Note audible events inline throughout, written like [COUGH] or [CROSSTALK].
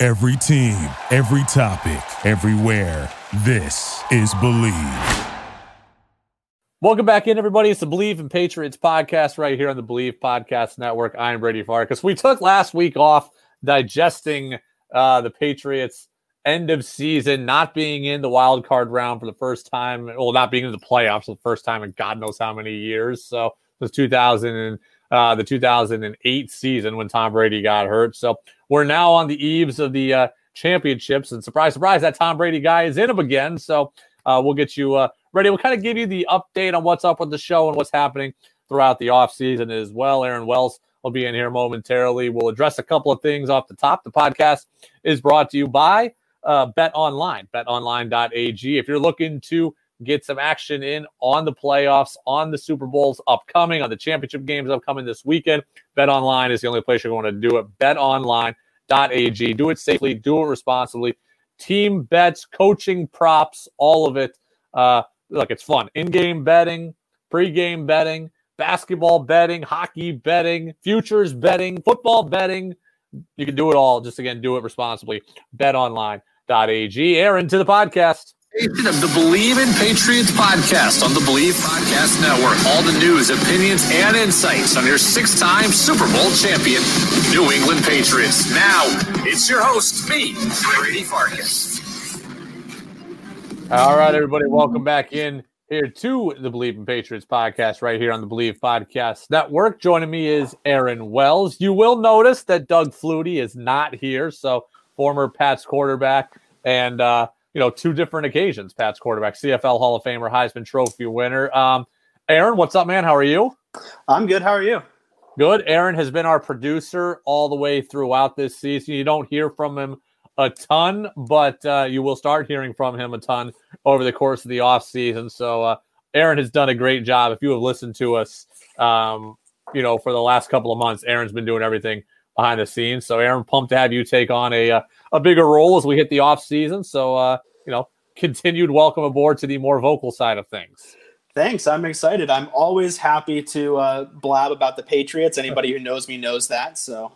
Every team, every topic, everywhere. This is Bleav. Welcome back in, everybody. It's the Bleav in Patriots podcast right here on the Bleav Podcast Network. I'm Brady Farkas. We took last week off digesting uh, the Patriots' end of season, not being in the wild card round for the first time, well, not being in the playoffs for the first time in God knows how many years. So it was 2000 and uh, the 2008 season when Tom Brady got hurt. So we're now on the eaves of the uh, championships, and surprise, surprise, that Tom Brady guy is in them again. So uh, we'll get you uh, ready. We'll kind of give you the update on what's up with the show and what's happening throughout the offseason as well. Aaron Wells will be in here momentarily. We'll address a couple of things off the top. The podcast is brought to you by uh, Bet Online, betonline.ag. If you're looking to get some action in on the playoffs, on the Super Bowls upcoming, on the championship games upcoming this weekend, Bet Online is the only place you're going to do it. BetOnline.ag. Do it safely, do it responsibly. Team bets, coaching props, all of it. Uh, look, it's fun. In-game betting, pre-game betting, basketball betting, hockey betting, futures betting, football betting. You can do it all. Just again, do it responsibly. BetOnline.ag. Aaron to the podcast of the Bleav in Patriots podcast on the Bleav Podcast Network. All the news, opinions, and insights on your six time Super Bowl champion, New England Patriots. Now, it's your host, me, Brady Farkas. All right, everybody, welcome back in here to the Bleav in Patriots podcast right here on the Bleav Podcast Network. Joining me is Aaron Wells. You will notice that Doug Flutie is not here. So, former Pats quarterback and, uh, you know, two different occasions. Pat's quarterback, CFL Hall of Famer, Heisman Trophy winner. Um, Aaron, what's up, man? How are you? I'm good. How are you? Good. Aaron has been our producer all the way throughout this season. You don't hear from him a ton, but uh, you will start hearing from him a ton over the course of the off season. So uh, Aaron has done a great job. If you have listened to us, um, you know, for the last couple of months, Aaron's been doing everything behind the scenes. So Aaron, pumped to have you take on a uh, a bigger role as we hit the off season. So uh, you know, continued welcome aboard to the more vocal side of things. Thanks. I'm excited. I'm always happy to uh, blab about the Patriots. Anybody who knows me knows that. So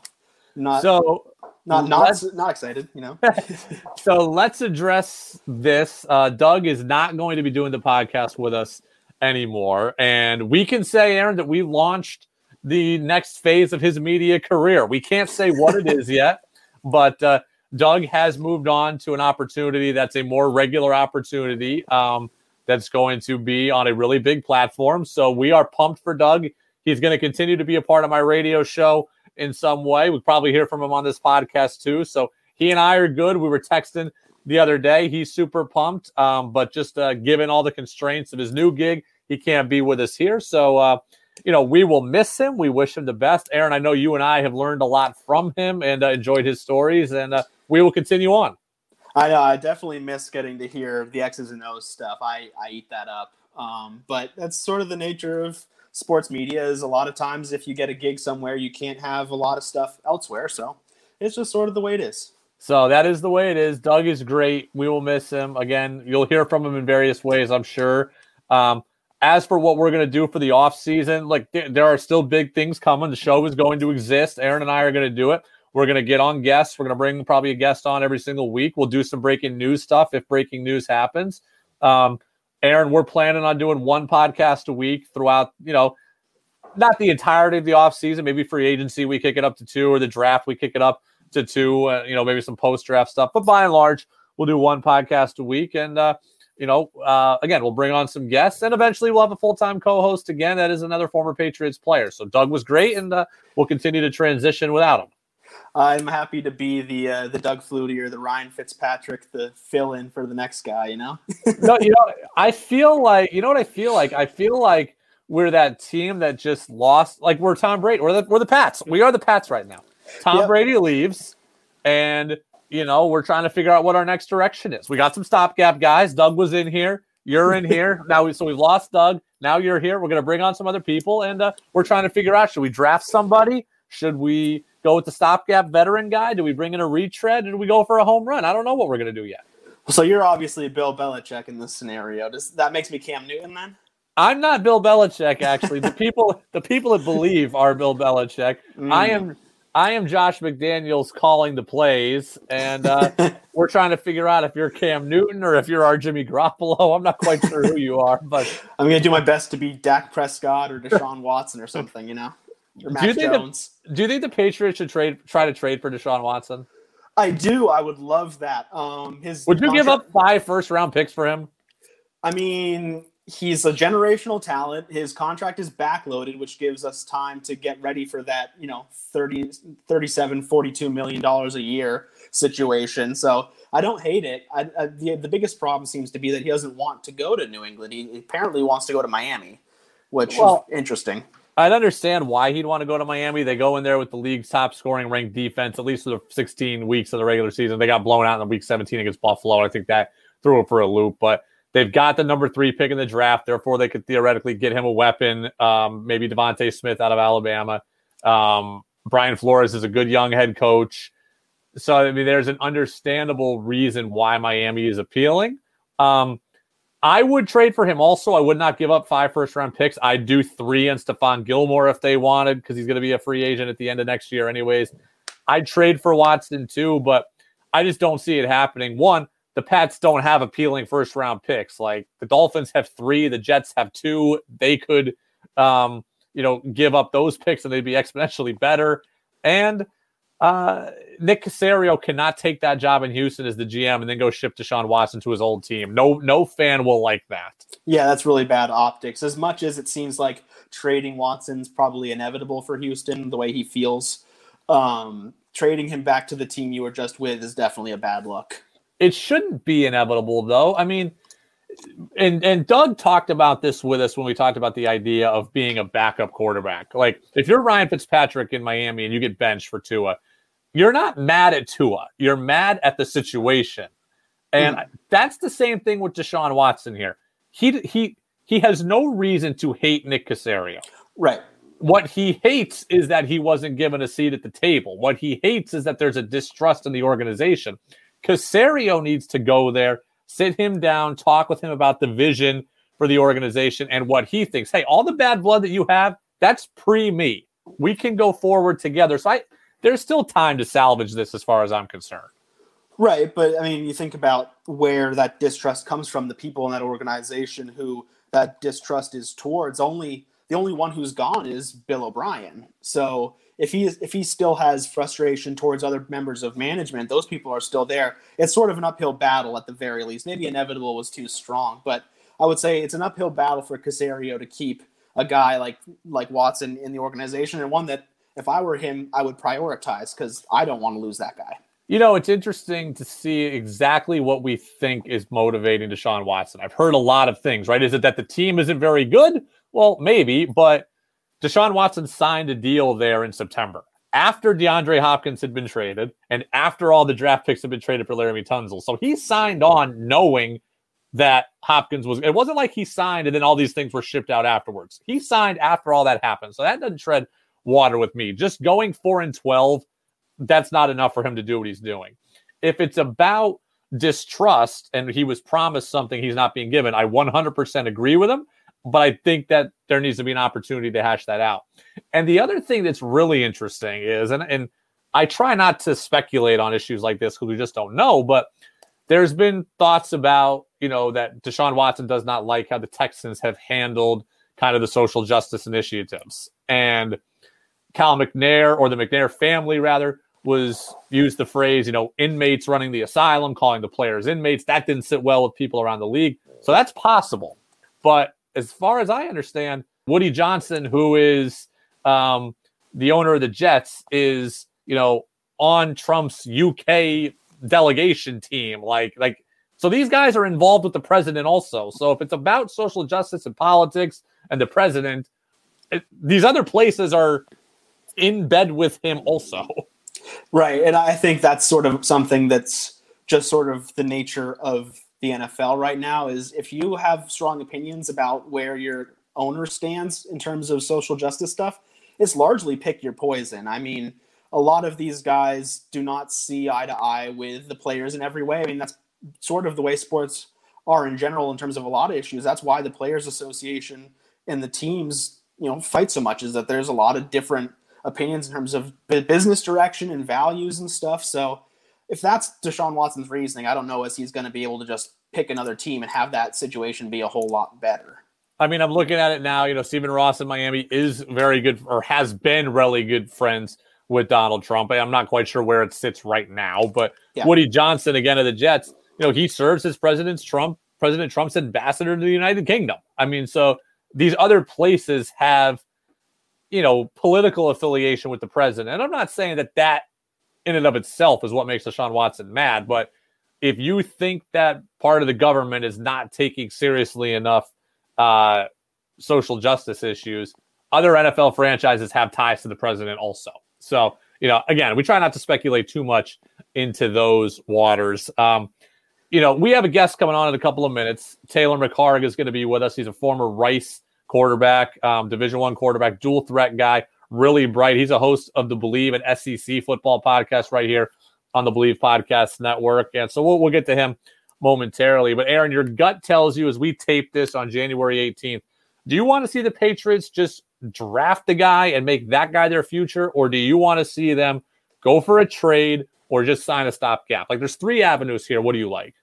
not so not not not excited. You know. [LAUGHS] so let's address this. Uh, Doug is not going to be doing the podcast with us anymore, and we can say, Aaron, that we launched the next phase of his media career. We can't say what it is yet, but uh, Doug has moved on to an opportunity that's a more regular opportunity um, that's going to be on a really big platform. So we are pumped for Doug. He's going to continue to be a part of my radio show in some way. We probably hear from him on this podcast too. So he and I are good. We were texting the other day. He's super pumped, um, but just uh, given all the constraints of his new gig, he can't be with us here. So uh, you know, we will miss him. We wish him the best. Aaron, I know you and I have learned a lot from him and uh, enjoyed his stories, and uh, we will continue on. I know. I definitely miss getting to hear the X's and O's stuff. I, I eat that up. Um, but that's sort of the nature of sports media is a lot of times if you get a gig somewhere, you can't have a lot of stuff elsewhere. So it's just sort of the way it is. So that is the way it is. Doug is great. We will miss him. Again, you'll hear from him in various ways, I'm sure. Um, as for what we're going to do for the off season, like th- there are still big things coming. The show is going to exist. Aaron and I are going to do it. We're going to get on guests. We're going to bring probably a guest on every single week. We'll do some breaking news stuff if breaking news happens. Um, Aaron, we're planning on doing one podcast a week throughout, you know, not the entirety of the off season. Maybe free agency, we kick it up to two, or the draft, we kick it up to two, uh, you know, maybe some post draft stuff. But by and large, we'll do one podcast a week. And, uh, you know, uh, again, we'll bring on some guests and eventually we'll have a full time co host again. That is another former Patriots player. So Doug was great and uh, we'll continue to transition without him. I'm happy to be the uh, the Doug Flutie or the Ryan Fitzpatrick, the fill in for the next guy. You know. [LAUGHS] no, you know, I feel like you know what I feel like. I feel like we're that team that just lost. Like we're Tom Brady. We're the we're the Pats. We are the Pats right now. Tom yep. Brady leaves, and you know, we're trying to figure out what our next direction is. We got some stopgap guys. Doug was in here. You're in here [LAUGHS] now. We, so we've lost Doug. Now you're here. We're going to bring on some other people, and uh, we're trying to figure out: should we draft somebody? Should we go with the stopgap veteran guy? Do we bring in a retread? Do we go for a home run? I don't know what we're going to do yet. So you're obviously Bill Belichick in this scenario. Does that makes me Cam Newton then? I'm not Bill Belichick. Actually, the [LAUGHS] people the people that believe are Bill Belichick. Mm. I am I am Josh McDaniels calling the plays, and uh, [LAUGHS] we're trying to figure out if you're Cam Newton or if you're our Jimmy Garoppolo. [LAUGHS] I'm not quite sure who you are, but I'm going to do my best to be Dak Prescott or Deshaun [LAUGHS] Watson or something. You know, or Matt do you think Jones. The, do you think the Patriots should trade try to trade for Deshaun Watson? I do. I would love that. Um, his would you contract, give up five first round picks for him? I mean, he's a generational talent. His contract is backloaded, which gives us time to get ready for that, you know, 30, 37, 42 million dollars a year situation. So I don't hate it. I, I, the, the biggest problem seems to be that he doesn't want to go to New England. He apparently wants to go to Miami, which well, is interesting. I'd understand why he'd want to go to Miami. They go in there with the league's top scoring ranked defense, at least for the 16 weeks of the regular season. They got blown out in the week 17 against Buffalo. I think that threw it for a loop, but They've got the number three pick in the draft, therefore they could theoretically get him a weapon. Um, maybe DeVonta Smith out of Alabama. Um, Brian Flores is a good young head coach. So I mean, there's an understandable reason why Miami is appealing. Um, I would trade for him also. I would not give up five first round picks. I'd do three and Stephon Gilmore if they wanted, because he's going to be a free agent at the end of next year, anyways. I'd trade for Watson too, but I just don't see it happening. One, the Pats don't have appealing first round picks. Like the Dolphins have three, the Jets have two. They could, um, you know, give up those picks and they'd be [LAUGHS] exponentially better. And uh, Nick Caserio cannot take that job in Houston as the GM and then go ship Deshaun Watson to his old team. No, no fan will like that. Yeah, that's really bad optics. As much as it seems like trading Watson's probably inevitable for Houston, the way he feels, um, trading him back to the team you were just with is definitely a bad look. It shouldn't be inevitable, though. I mean, and and Doug talked about this with us when we talked about the idea of being a backup quarterback. Like if you're Ryan Fitzpatrick in Miami and you get benched for Tua, you're not mad at Tua. You're mad at the situation. And mm. that's the same thing with Deshaun Watson here. He he he has no reason to hate Nick Caserio. Right. What he hates is that he wasn't given a seat at the table. What he hates is that there's a distrust in the organization. Caserio needs to go there, sit him down, talk with him about the vision for the organization and what he thinks. Hey, all the bad blood that you have, that's pre me. We can go forward together. So I there's still time to salvage this as far as I'm concerned. Right, but I mean, you think about where that distrust comes from, the people in that organization who that distrust is towards. Only the only one who's gone is Bill O'Brien. So if he is, if he still has frustration towards other members of management, those people are still there. It's sort of an uphill battle at the very least. Maybe inevitable was too strong, but I would say it's an uphill battle for Caserio to keep a guy like like Watson in the organization, and one that if I were him, I would prioritize because I don't want to lose that guy. You know, it's interesting to see exactly what we think is motivating Deshaun Watson. I've heard a lot of things, right? Is it that the team isn't very good? Well, maybe, but Deshaun Watson signed a deal there in September after DeAndre Hopkins had been traded and after all the draft picks had been traded for Laremy Tunsil. So he signed on knowing that Hopkins was. It wasn't like he signed and then all these things were shipped out afterwards. He signed after all that happened. So that doesn't tread water with me. Just going four and 12, that's not enough for him to do what he's doing. If it's about distrust and he was promised something he's not being given, I 100% agree with him but I think that there needs to be an opportunity to hash that out. And the other thing that's really interesting is, and, and I try not to speculate on issues like this because we just don't know, but there's been thoughts about, you know, that Deshaun Watson does not like how the Texans have handled kind of the social justice initiatives. And Cal McNair, or the McNair family rather, was used the phrase, you know, inmates running the asylum, calling the players inmates. That didn't sit well with people around the league. So that's possible. But as far as I understand, Woody Johnson, who is um, the owner of the Jets, is you know on Trump's UK delegation team. Like like so these guys are involved with the president also. So if it's about social justice and politics and the president, it, these other places are in bed with him also. Right. And I think that's sort of something that's just sort of the nature of the NFL right now is if you have strong opinions about where your owner stands in terms of social justice stuff, it's largely pick your poison. I mean, a lot of these guys do not see eye to eye with the players in every way. I mean, that's sort of the way sports are in general in terms of a lot of issues. That's why the Players Association and the teams, you know, fight so much is that there's a lot of different opinions in terms of business direction and values and stuff. So if that's Deshaun Watson's reasoning, I don't know as he's going to be able to just pick another team and have that situation be a whole lot better. I mean, I'm looking at it now. You know, Stephen Ross in Miami is very good or has been really good friends with Donald Trump. I'm not quite sure where it sits right now, but yeah. Woody Johnson again of the Jets, you know, he serves as President Trump, President Trump's ambassador to the United Kingdom. I mean, so these other places have, you know, political affiliation with the president. And I'm not saying that that in and of itself is what makes Deshaun Watson mad, but if you think that part of the government is not taking seriously enough uh, social justice issues, other NFL franchises have ties to the president also. So, you know, again, we try not to speculate too much into those waters. Um, you know, we have a guest coming on in a couple of minutes. Taylor McHargue is going to be with us. He's a former Rice quarterback, um, Division One quarterback, dual threat guy, really bright. He's a host of the Bleav and SEC football podcast right here on the Bleav Podcast Network, and so we'll, we'll get to him momentarily. But Aaron, your gut tells you as we tape this on January 18th, do you want to see the Patriots just draft the guy and make that guy their future, or do you want to see them go for a trade or just sign a stopgap? Like, there's three avenues here. What do you like?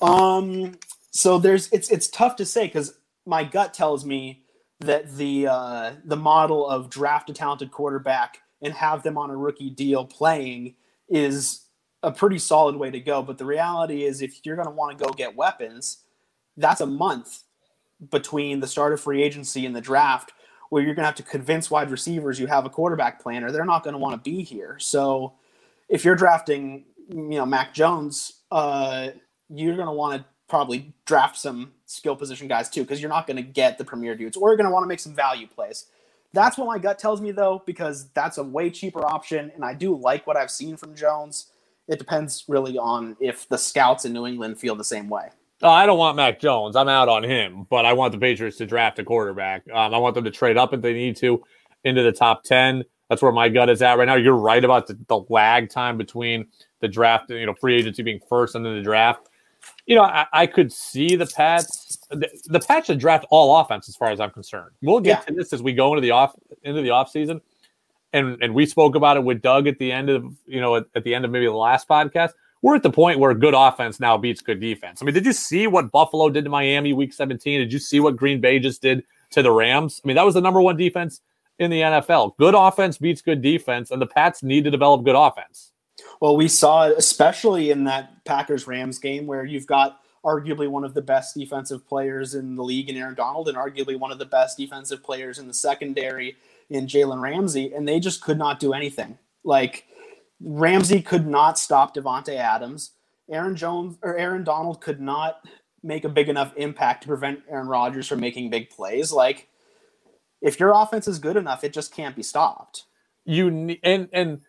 Um, so there's it's it's tough to say because my gut tells me that the uh, the model of draft a talented quarterback and have them on a rookie deal playing is a pretty solid way to go. But the reality is, if you're going to want to go get weapons, that's a month between the start of free agency and the draft where you're going to have to convince wide receivers you have a quarterback plan or they're not going to want to be here. So if you're drafting, you know, Mac Jones, uh, you're going to want to probably draft some skill position guys too because you're not going to get the premier dudes or you're going to want to make some value plays. That's what my gut tells me though because that's a way cheaper option and I do like what I've seen from Jones. It depends really on if the scouts in New England feel the same way. Oh, I don't want Mac Jones. I'm out on him, but I want the Patriots to draft a quarterback. Um, I want them to trade up if they need to into the top 10. That's where my gut is at right now. You're right about the, the lag time between the draft, you know, free agency being first and then the draft. You know, I, I could see the Pats. The, the, Pats should draft all offense, as far as I'm concerned. We'll get yeah. to this as we go into the off into the off season, and and we spoke about it with Doug at the end of you know at, at the end of maybe the last podcast we're at the point where good offense now beats good defense. I mean, did you see what Buffalo did to Miami week 17? Did you see what Green Bay just did to the Rams? I mean, that was the number one defense in the NFL. Good offense beats good defense, and the Pats need to develop good offense. Well, we saw it especially in that Packers Rams game where you've got arguably one of the best defensive players in the league in Aaron Donald and arguably one of the best defensive players in the secondary in Jalen Ramsey, and they just could not do anything. Like Ramsey could not stop Davante Adams. Aaron Jones or Aaron Donald could not make a big enough impact to prevent Aaron Rodgers from making big plays. Like, if your offense is good enough, it just can't be stopped. You and and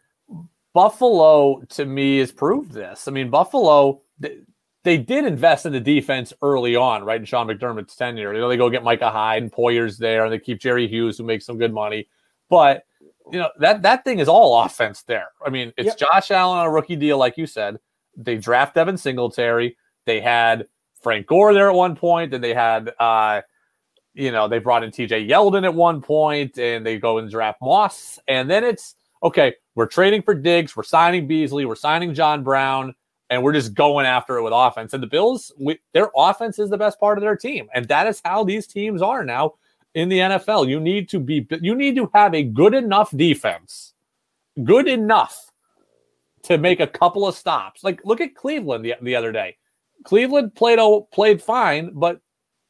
Buffalo to me has proved this. I mean, Buffalo they, they did invest in the defense early on, right? In Sean McDermott's tenure, you know, they go get Micah Hyde and Poyer's there, and they keep Jerry Hughes, who makes some good money, but you know that that thing is all offense there. I mean, it's yep. Josh Allen on a rookie deal, like you said. They draft Devin Singletary. They had Frank Gore there at one point, and they had uh, you know, they brought in TJ Yeldon at one point, and they go and draft Moss, and then it's okay. We're trading for Diggs, we're signing Beasley, we're signing John Brown, and we're just going after it with offense. And the Bills, we, their offense is the best part of their team, and that is how these teams are now in the NFL. You need to be you need to have a good enough defense. Good enough to make a couple of stops. Like look at Cleveland the, the other day. Cleveland played oh, played fine, but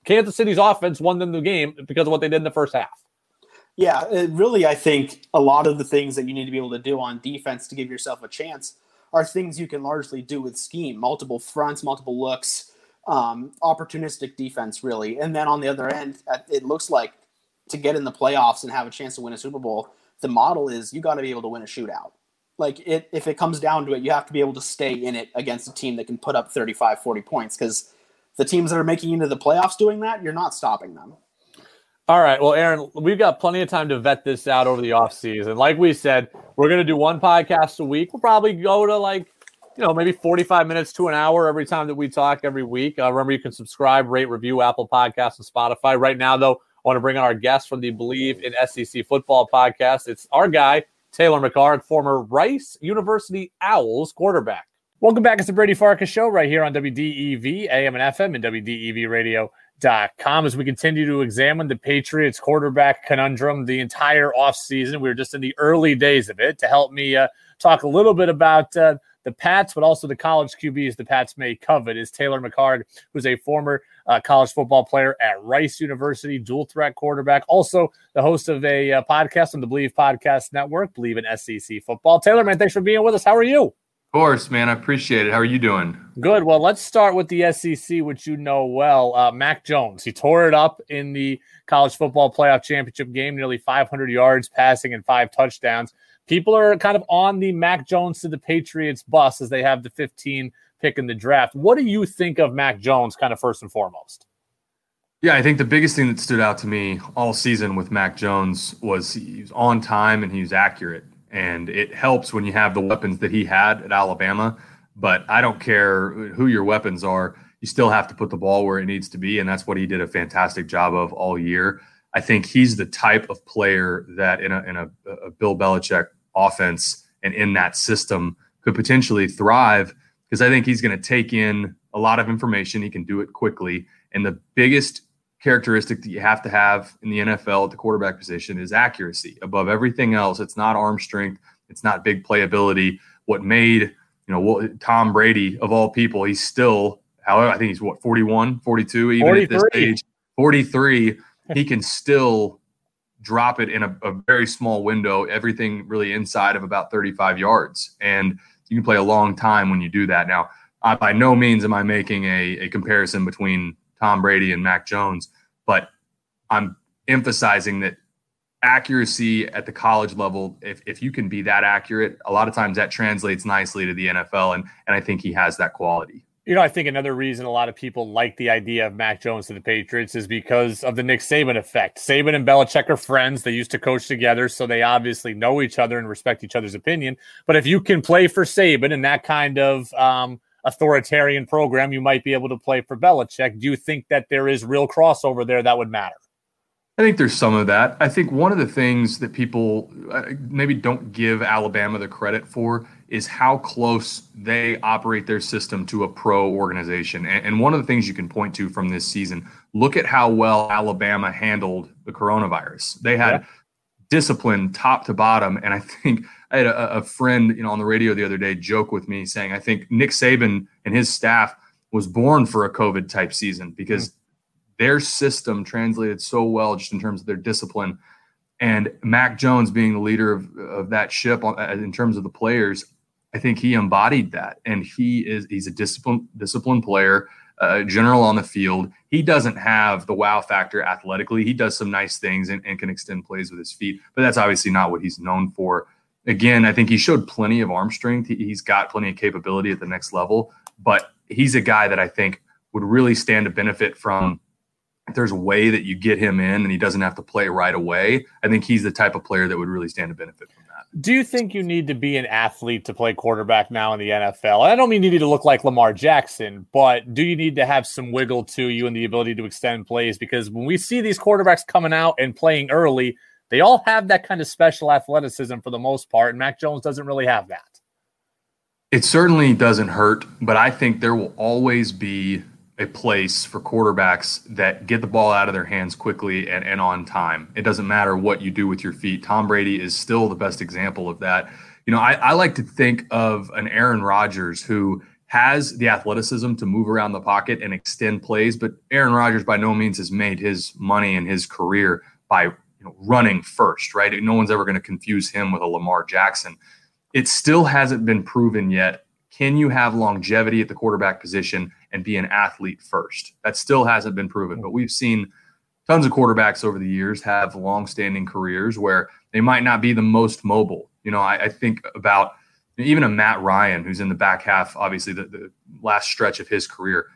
Kansas City's offense won them the game because of what they did in the first half. Yeah, really, I think a lot of the things that you need to be able to do on defense to give yourself a chance are things you can largely do with scheme, multiple fronts, multiple looks, um, opportunistic defense, really. And then on the other end, it looks like to get in the playoffs and have a chance to win a Super Bowl, the model is you got to be able to win a shootout. like it if it comes down to it, you have to be able to stay in it against a team that can put up 35, 40 points because the teams that are making into the playoffs doing that, you're not stopping them. All right. Well, Aaron, we've got plenty of time to vet this out over the offseason. Like we said, we're going to do one podcast a week. We'll probably go to like, you know, maybe 45 minutes to an hour every time that we talk every week. Uh, remember, you can subscribe, rate, review Apple Podcasts and Spotify. Right now, though, I want to bring on our guest from the Bleav in SEC Football podcast. It's our guy, Taylor McHargue, former Rice University Owls quarterback. Welcome back. It's the Brady Farkas Show right here on WDEV, AM and FM, and WDEVradio.com as we continue to examine the Patriots quarterback conundrum the entire offseason. We are just in the early days of it. To help me uh, talk a little bit about uh, the Pats, but also the college QBs the Pats may covet, is Taylor McHargue, who's a former uh, college football player at Rice University, dual threat quarterback, also the host of a uh, podcast on the Bleav Podcast Network, Bleav in SEC Football. Taylor, man, thanks for being with us. How are you? Of course, man. I appreciate it. How are you doing? Good. Well, let's start with the SEC, which you know well. Uh, Mac Jones, he tore it up in the college football playoff championship game, nearly 500 yards passing and five touchdowns. People are kind of on the Mac Jones to the Patriots bus as they have the 15 pick in the draft. What do you think of Mac Jones, kind of first and foremost? Yeah, I think the biggest thing that stood out to me all season with Mac Jones was he was on time and he was accurate. And it helps when you have the weapons that he had at Alabama. But I don't care who your weapons are, you still have to put the ball where it needs to be. And that's what he did a fantastic job of all year. I think he's the type of player that in a, in a, a Bill Belichick offense and in that system could potentially thrive because I think he's going to take in a lot of information. He can do it quickly. And the biggest characteristic that you have to have in the NFL at the quarterback position is accuracy. Above everything else, it's not arm strength, it's not big playability. What made, you know, Tom Brady of all people, he's still, however, I think he's what, 41, 42, even 43. at this age, 43, [LAUGHS] he can still drop it in a, a very small window, everything really inside of about 35 yards. And you can play a long time when you do that. Now, I, by no means am I making a, a comparison between Tom Brady and Mac Jones, but I'm emphasizing that accuracy at the college level, if, if you can be that accurate, a lot of times that translates nicely to the NFL. And, and I think he has that quality. You know, I think another reason a lot of people like the idea of Mac Jones to the Patriots is because of the Nick Saban effect. Saban and Belichick are friends. They used to coach together, so they obviously know each other and respect each other's opinion. But if you can play for Saban in that kind of um, authoritarian program, you might be able to play for Belichick. Do you think that there is real crossover there that would matter? I think there's some of that. I think one of the things that people uh, maybe don't give Alabama the credit for is how close they operate their system to a pro organization. And, one of the things you can point to from this season, look at how well Alabama handled the coronavirus. They had yeah. discipline top to bottom. And I think I had a, a friend, you know, on the radio the other day joke with me saying, I think Nick Saban and his staff was born for a COVID type season because mm their system translated so well just in terms of their discipline. And Mac Jones being the leader of, of that ship uh, in terms of the players, I think he embodied that. And he is he's a disciplined disciplined player, uh, general on the field. He doesn't have the wow factor athletically. He does some nice things and, and can extend plays with his feet, but that's obviously not what he's known for. Again, I think he showed plenty of arm strength. He, he's got plenty of capability at the next level, but he's a guy that I think would really stand to benefit from if there's a way that you get him in and he doesn't have to play right away, I think he's the type of player that would really stand to benefit from that. Do you think you need to be an athlete to play quarterback now in the NFL? I don't mean you need to look like Lamar Jackson, but do you need to have some wiggle to you and the ability to extend plays? Because when we see these quarterbacks coming out and playing early, they all have that kind of special athleticism for the most part, and Mac Jones doesn't really have that. It certainly doesn't hurt, but I think there will always be a place for quarterbacks that get the ball out of their hands quickly and, and on time. It doesn't matter what you do with your feet. Tom Brady is still the best example of that. You know, I, I like to think of an Aaron Rodgers who has the athleticism to move around the pocket and extend plays, but Aaron Rodgers by no means has made his money and his career by you know, running first, right? No one's ever going to confuse him with a Lamar Jackson. It still hasn't been proven yet. Can you have longevity at the quarterback position and be an athlete first. That still hasn't been proven, but we've seen tons of quarterbacks over the years have long-standing careers where they might not be the most mobile. You know, I, I think about even a Matt Ryan, who's in the back half, obviously the, the last stretch of his career.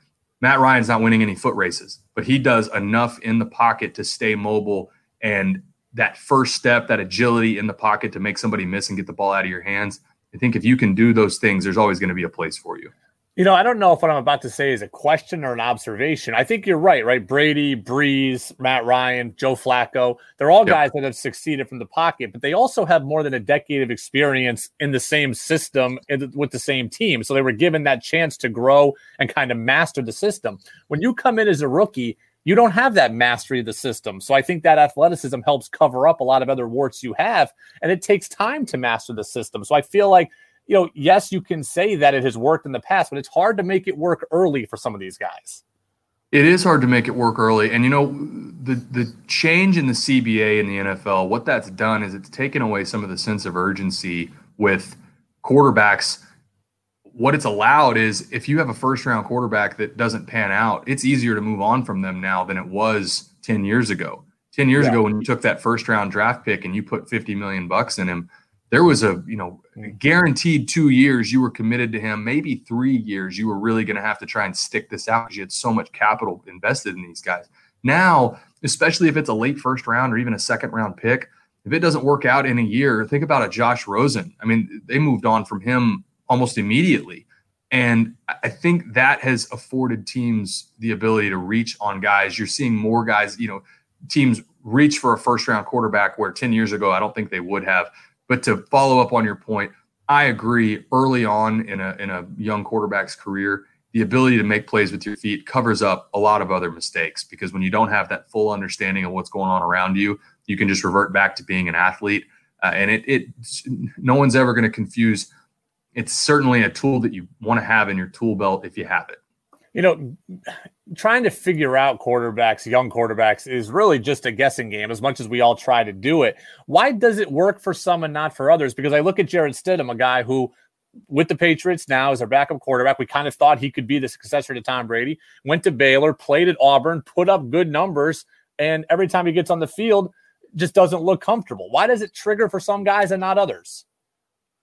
Matt Ryan's not winning any foot races, but he does enough in the pocket to stay mobile and that first step, that agility in the pocket to make somebody miss and get the ball out of your hands. I think if you can do those things, there's always going to be a place for you. You know, I don't know if what I'm about to say is a question or an observation. I think you're right, right? Brady, Brees, Matt Ryan, Joe Flacco, they're all yep. guys that have succeeded from the pocket, but they also have more than a decade of experience in the same system with the same team. So they were given that chance to grow and kind of master the system. When you come in as a rookie, you don't have that mastery of the system. So I think that athleticism helps cover up a lot of other warts you have, and it takes time to master the system. So I feel like you know, yes, you can say that it has worked in the past, but it's hard to make it work early for some of these guys. It is hard to make it work early. And you know, the the change in the CBA and the NFL, what that's done is it's taken away some of the sense of urgency with quarterbacks. What it's allowed is if you have a first round quarterback that doesn't pan out, it's easier to move on from them now than it was 10 years ago. 10 years yeah. ago when you took that first round draft pick and you put 50 million bucks in him, there was a you know guaranteed two years you were committed to him maybe three years you were really going to have to try and stick this out because you had so much capital invested in these guys now especially if it's a late first round or even a second round pick if it doesn't work out in a year think about a josh rosen i mean they moved on from him almost immediately and i think that has afforded teams the ability to reach on guys you're seeing more guys you know teams reach for a first round quarterback where 10 years ago i don't think they would have but to follow up on your point, I agree. Early on in a in a young quarterback's career, the ability to make plays with your feet covers up a lot of other mistakes because when you don't have that full understanding of what's going on around you, you can just revert back to being an athlete. Uh, and it it no one's ever going to confuse. It's certainly a tool that you want to have in your tool belt if you have it. You know, trying to figure out quarterbacks, young quarterbacks, is really just a guessing game as much as we all try to do it. Why does it work for some and not for others? Because I look at Jarrett Stidham, a guy who, with the Patriots now as our backup quarterback, we kind of thought he could be the successor to Tom Brady, went to Baylor, played at Auburn, put up good numbers, and every time he gets on the field, just doesn't look comfortable. Why does it trigger for some guys and not others?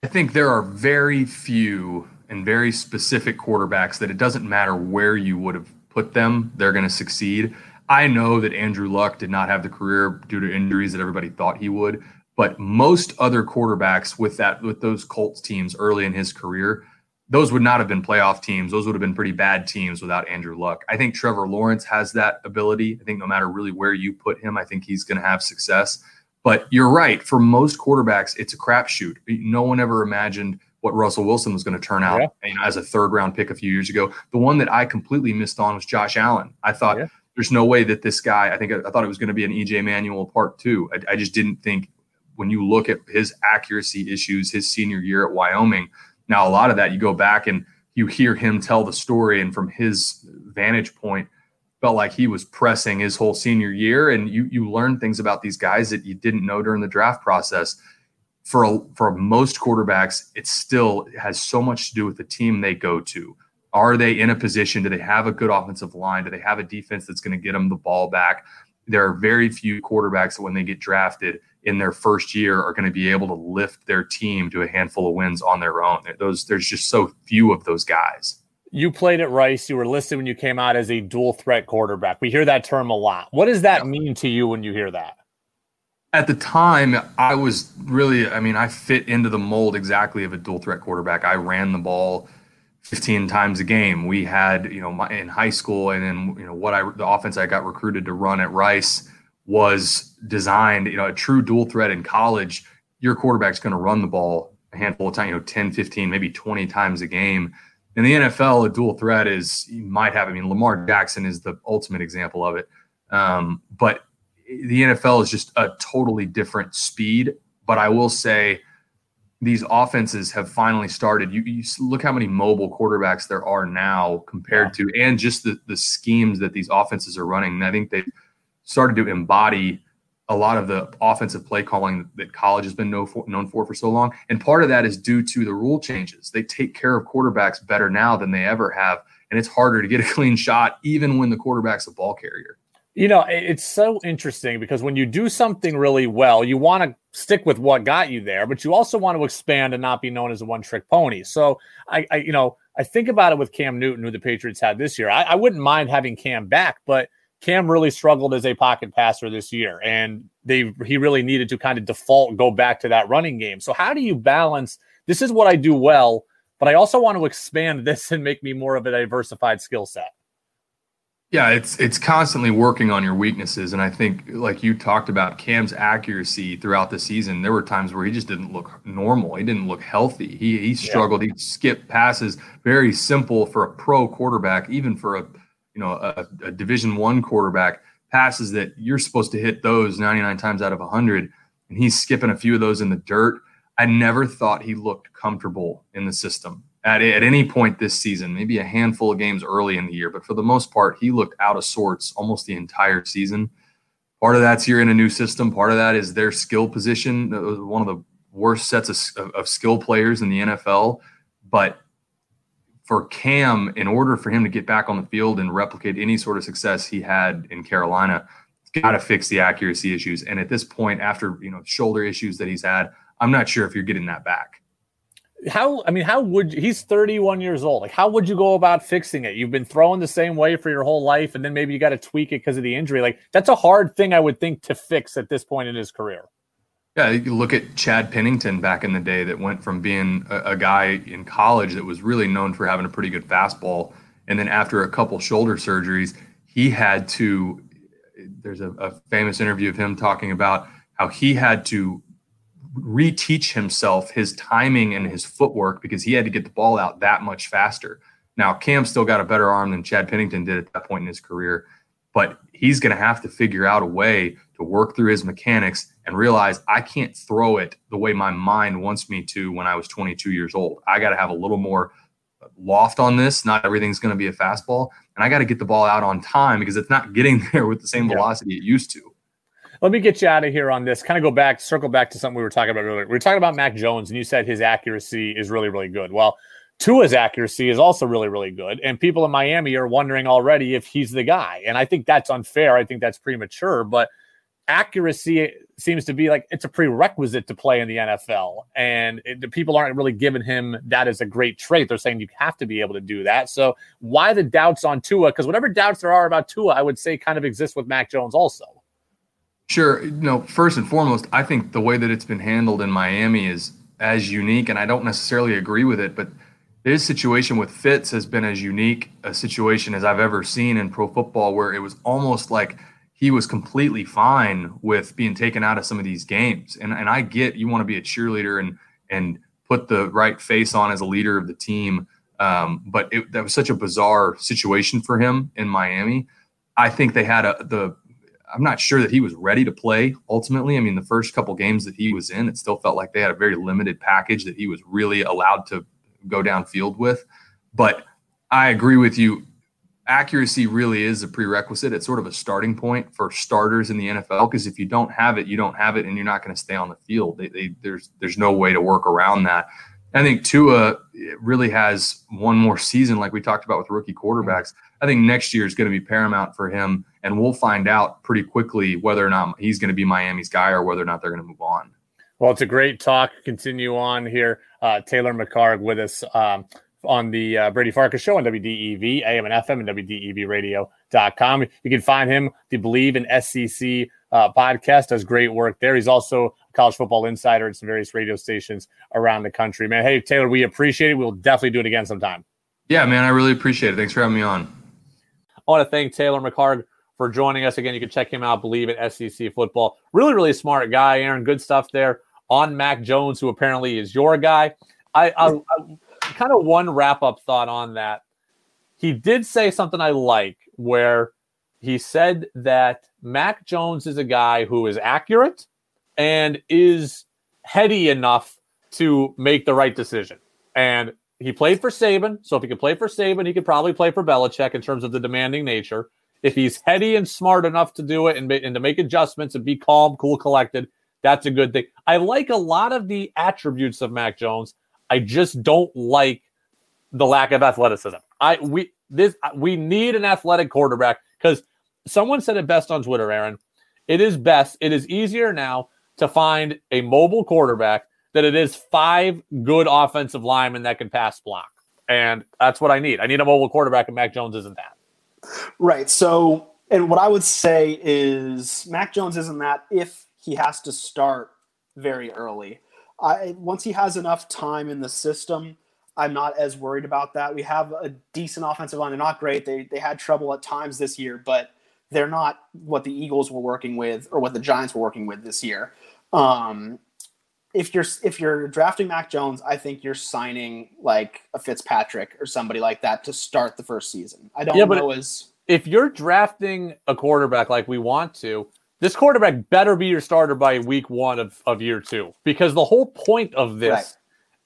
I think there are very few and very specific quarterbacks that it doesn't matter where you would have put them, they're going to succeed. I know that Andrew Luck did not have the career due to injuries that everybody thought he would, but most other quarterbacks with that with those Colts teams early in his career, those would not have been playoff teams. Those would have been pretty bad teams without Andrew Luck. I think Trevor Lawrence has that ability. I think no matter really where you put him, I think he's going to have success. But you're right. For most quarterbacks, it's a crapshoot. No one ever imagined what Russell Wilson was going to turn out yeah. you know, as a third round pick a few years ago. The one that I completely missed on was Josh Allen. I thought yeah. there's no way that this guy, I think I, I thought it was going to be an EJ Manuel part two. I, I, just didn't think when you look at his accuracy issues his senior year at Wyoming. Now, a lot of that you go back and you hear him tell the story, and from his vantage point, felt like he was pressing his whole senior year. And you you learn things about these guys that you didn't know during the draft process for a, for most quarterbacks, it still has so much to do with the team they go to. Are they in a position? Do they have a good offensive line? Do they have a defense that's going to get them the ball back? There are very few quarterbacks that, when they get drafted in their first year, are going to be able to lift their team to a handful of wins on their own. Those there's just so few of those guys. You played at Rice. You were listed when you came out as a dual threat quarterback. We hear that term a lot. What does that mean to you when you hear that? at the time, I was really, I mean, I fit into the mold exactly of a dual threat quarterback. I ran the ball 15 times a game. We had, you know, my, in high school, and then, you know, what I, the offense I got recruited to run at Rice was designed, you know, a true dual threat in college. Your quarterback's going to run the ball a handful of times, you know, 10, 15, maybe 20 times a game. In the NFL, a dual threat is, you might have, I mean, Lamar Jackson is the ultimate example of it. Um, but the NFL is just a totally different speed. But I will say these offenses have finally started. You, you look how many mobile quarterbacks there are now compared yeah. to, and just the, the schemes that these offenses are running. And I think they've started to embody a lot of the offensive play calling that college has been known for, known for for so long. And part of that is due to the rule changes. They take care of quarterbacks better now than they ever have. And it's harder to get a [LAUGHS] clean shot, even when the quarterback's a ball carrier. You know, it's so interesting because when you do something really well, you want to stick with what got you there, but you also want to expand and not be known as a one trick pony. So I, I, you know, I think about it with Cam Newton, who the Patriots had this year. I, I wouldn't mind having Cam back, but Cam really struggled as a pocket passer this year, and they he really needed to kind of default go back to that running game. So how do you balance? This is what I do well, but I also want to expand [LAUGHS] this and make me more of a diversified skill set. Yeah, it's it's constantly working on your weaknesses, and I think, like you talked about, Cam's accuracy throughout the season. There were times where he just didn't look normal. He didn't look healthy. He he struggled. Yeah. He skipped passes, very simple for a pro quarterback, even for a you know a, a Division One quarterback. Passes that you're supposed to hit those 99 times out of 100, and he's skipping a few of those in the dirt. I never thought he looked comfortable in the system at, at any point this season, maybe a handful of games early in the year, but for the most part, he looked out of sorts almost the entire season. Part of that's you're in a new system. Part of that is their skill position. One of the worst sets of, of skill players in the NFL. But for Cam, in order for him to get back on the field and replicate any sort of success he had in Carolina, he's got to fix the accuracy issues. And at this point, after you know shoulder issues that he's had, I'm not sure if you're getting that back. How i mean how would he's 31 years old. Like how would you go about fixing it? You've been throwing the same way for your whole life and then maybe you got to tweak it because of the injury. Like that's a hard thing i would think to fix at this point in his career yeah you look at chad pennington back in the day that went from being a, a guy in college that was really known for having a pretty good fastball and then after a couple shoulder surgeries he had to there's a, a famous interview of him talking about how he had to reteach himself his timing and his footwork because he had to get the ball out that much faster. Now, Cam still got a better arm than Chad Pennington did at that point in his career, but he's going to have to figure out a way to work through his mechanics and realize I can't throw it the way my mind wants me to when I was 22 years old. I got to have a little more loft on this. Not everything's going to be a fastball. And I got to get the ball out on time because it's not getting [LAUGHS] there with the same velocity it used to. Let me get you out of here on this. Kind of go back, circle back to something we were talking about earlier. We were talking about Mac Jones, and you said his accuracy is really, really good. Well, Tua's accuracy is also really, really good. And people in Miami are wondering already if he's the guy. And I think that's unfair. I think that's premature. But accuracy seems to be like it's a prerequisite to play in the NFL. And it, the people aren't really giving him that as a great trait. They're saying you have to be able to do that. So why the doubts on Tua? Because whatever doubts there are about Tua, I would say kind of exists with Mac Jones also. Sure. You know, first and foremost, I think the way that it's been handled in Miami is as unique, and I don't necessarily agree with it, but his situation with Fitz has been as unique a situation as I've ever seen in pro football, where it was almost like he was completely fine with being taken out of some of these games. And and I get you want to be a cheerleader and and put the right face on as a leader of the team, um, but it, that was such a bizarre situation for him in Miami. I think they had a the I'm not sure that he was ready to play ultimately. I mean, the first couple games that he was in, it still felt like they had a very limited package that he was really allowed to go downfield with. But I agree with you. Accuracy really is a prerequisite. It's sort of a starting point for starters in the NFL because if you don't have it, you don't have it, and you're not going to stay on the field. They, they, there's there's no way to work around that. I think Tua really has one more season, like we talked about with rookie quarterbacks. I think next year is going to be paramount for him, and we'll find out pretty quickly whether or not he's going to be Miami's guy or whether or not they're going to move on. Well, it's a great talk. Continue on here. Uh, Taylor McHargue with us um, on the uh, Brady Farkas show on WDEV, AM and FM, and WDEVradio.com. You can find him, the Bleav in SEC uh, podcast, does great work there. He's also college football insider at some various radio stations around the country. Man, hey Taylor, we appreciate it. We'll definitely do it again sometime. Yeah, man, I really appreciate it. Thanks for having me on. I want to thank Taylor McHargue for joining us again. You can check him out. Bleav in SEC football. Really, really smart guy, Aaron. Good stuff there on Mac Jones, who apparently is your guy. I, I, I kind of one wrap up thought on that. He did say something I like, where he said that Mac Jones is a guy who is accurate and is heady enough to make the right decision. And he played for Saban, so if he could play for Saban, he could probably play for Belichick in terms of the demanding nature. If he's heady and smart enough to do it and, and to make adjustments and be calm, cool, collected, that's a good thing. I like a lot of the attributes of Mac Jones. I just don't like the lack of athleticism. I we this we need an athletic quarterback because someone said it best on Twitter, Aaron. It is best, it is easier now to find a mobile quarterback than it is five good offensive linemen that can pass block. And that's what I need. I need a mobile quarterback, and Mac Jones isn't that. Right. So, and what I would say is Mac Jones isn't that if he has to start very early. I once he has enough time in the system, I'm not as worried about that. We have a decent offensive line. They're not great. They they had trouble at times this year, but they're not what the Eagles were working with or what the Giants were working with this year. Um, if you're if you're drafting Mac Jones, I think you're signing like a Fitzpatrick or somebody like that to start the first season. I don't yeah, know as if you're drafting a quarterback like we want to, this quarterback better be your starter by week one of, of year two. Because the whole point of this right.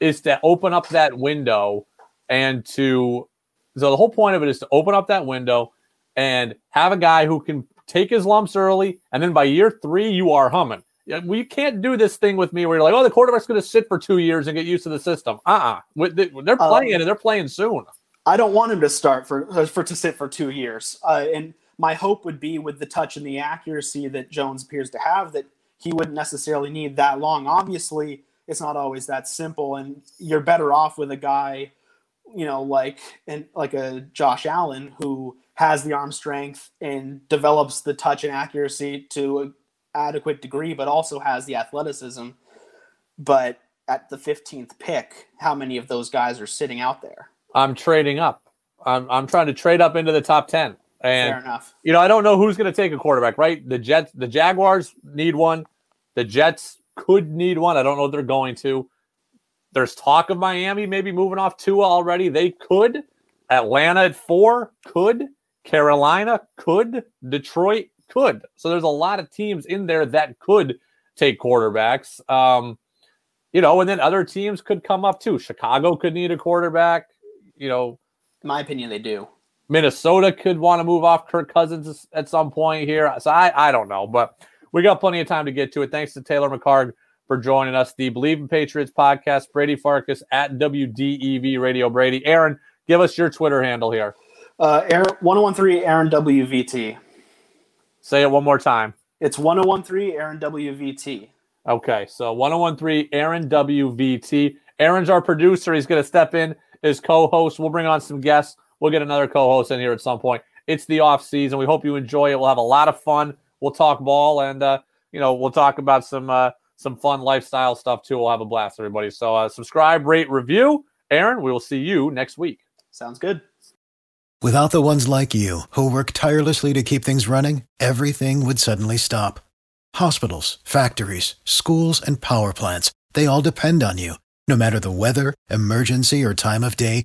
is to open up that window and to so the whole point of it is to open up that window and have a guy who can take his lumps early, and then by year three, you are humming we can't do this thing with me where you're like, oh, the quarterback's going to sit for two years and get used to the system. Uh uh-uh. uh. They're uh, playing uh, and they're playing soon. I don't want him to start for for to sit for two years. Uh, and my hope would be with the touch and the accuracy that Jones appears to have that he wouldn't necessarily need that long. Obviously, it's not always that simple, and you're better off with a guy, you know, like and like a Josh Allen who has the arm strength and develops the touch and accuracy to an adequate degree, but also has the athleticism. But at the 15th pick, how many of those guys are sitting out there? I'm trading up. I'm, I'm trying to trade up into the top 10. And, Fair enough. You know, I don't know who's going to take a quarterback, right? The Jets, the Jaguars need one. The Jets could need one. I don't know if they're going to. There's talk of Miami maybe moving off Tua already. They could. Atlanta at four could. Carolina could. Detroit could. So there's a lot of teams in there that could take quarterbacks. Um, you know, and then other teams could come up too. Chicago could need a quarterback. You know, in my opinion, they do. Minnesota could want to move off Kirk Cousins at some point here. So I, I don't know, but we got plenty of time to get to it. Thanks to Taylor McHargue for joining us. The Bleav in Patriots podcast, Brady Farkas at WDEV Radio Brady. Aaron, give us your Twitter handle here. Uh, Aaron, 1013 Aaron WVT. Say it one more time. It's 1013 Aaron WVT. Okay, so 1013 Aaron WVT. Aaron's our producer. He's going to step in as co-host. We'll bring on some guests. We'll get another co-host in here at some point. It's the off season. We hope you enjoy it. We'll have a lot of fun. We'll talk ball and uh, you know we'll talk about some uh, some fun lifestyle stuff too. We'll have a blast, everybody. So uh, subscribe, rate, review. Aaron, we will see you next week. Sounds good. Without the ones like you, who work tirelessly to keep things running, everything would suddenly stop. Hospitals, factories, schools, and power plants, they all depend on you. No matter the weather, emergency, or time of day,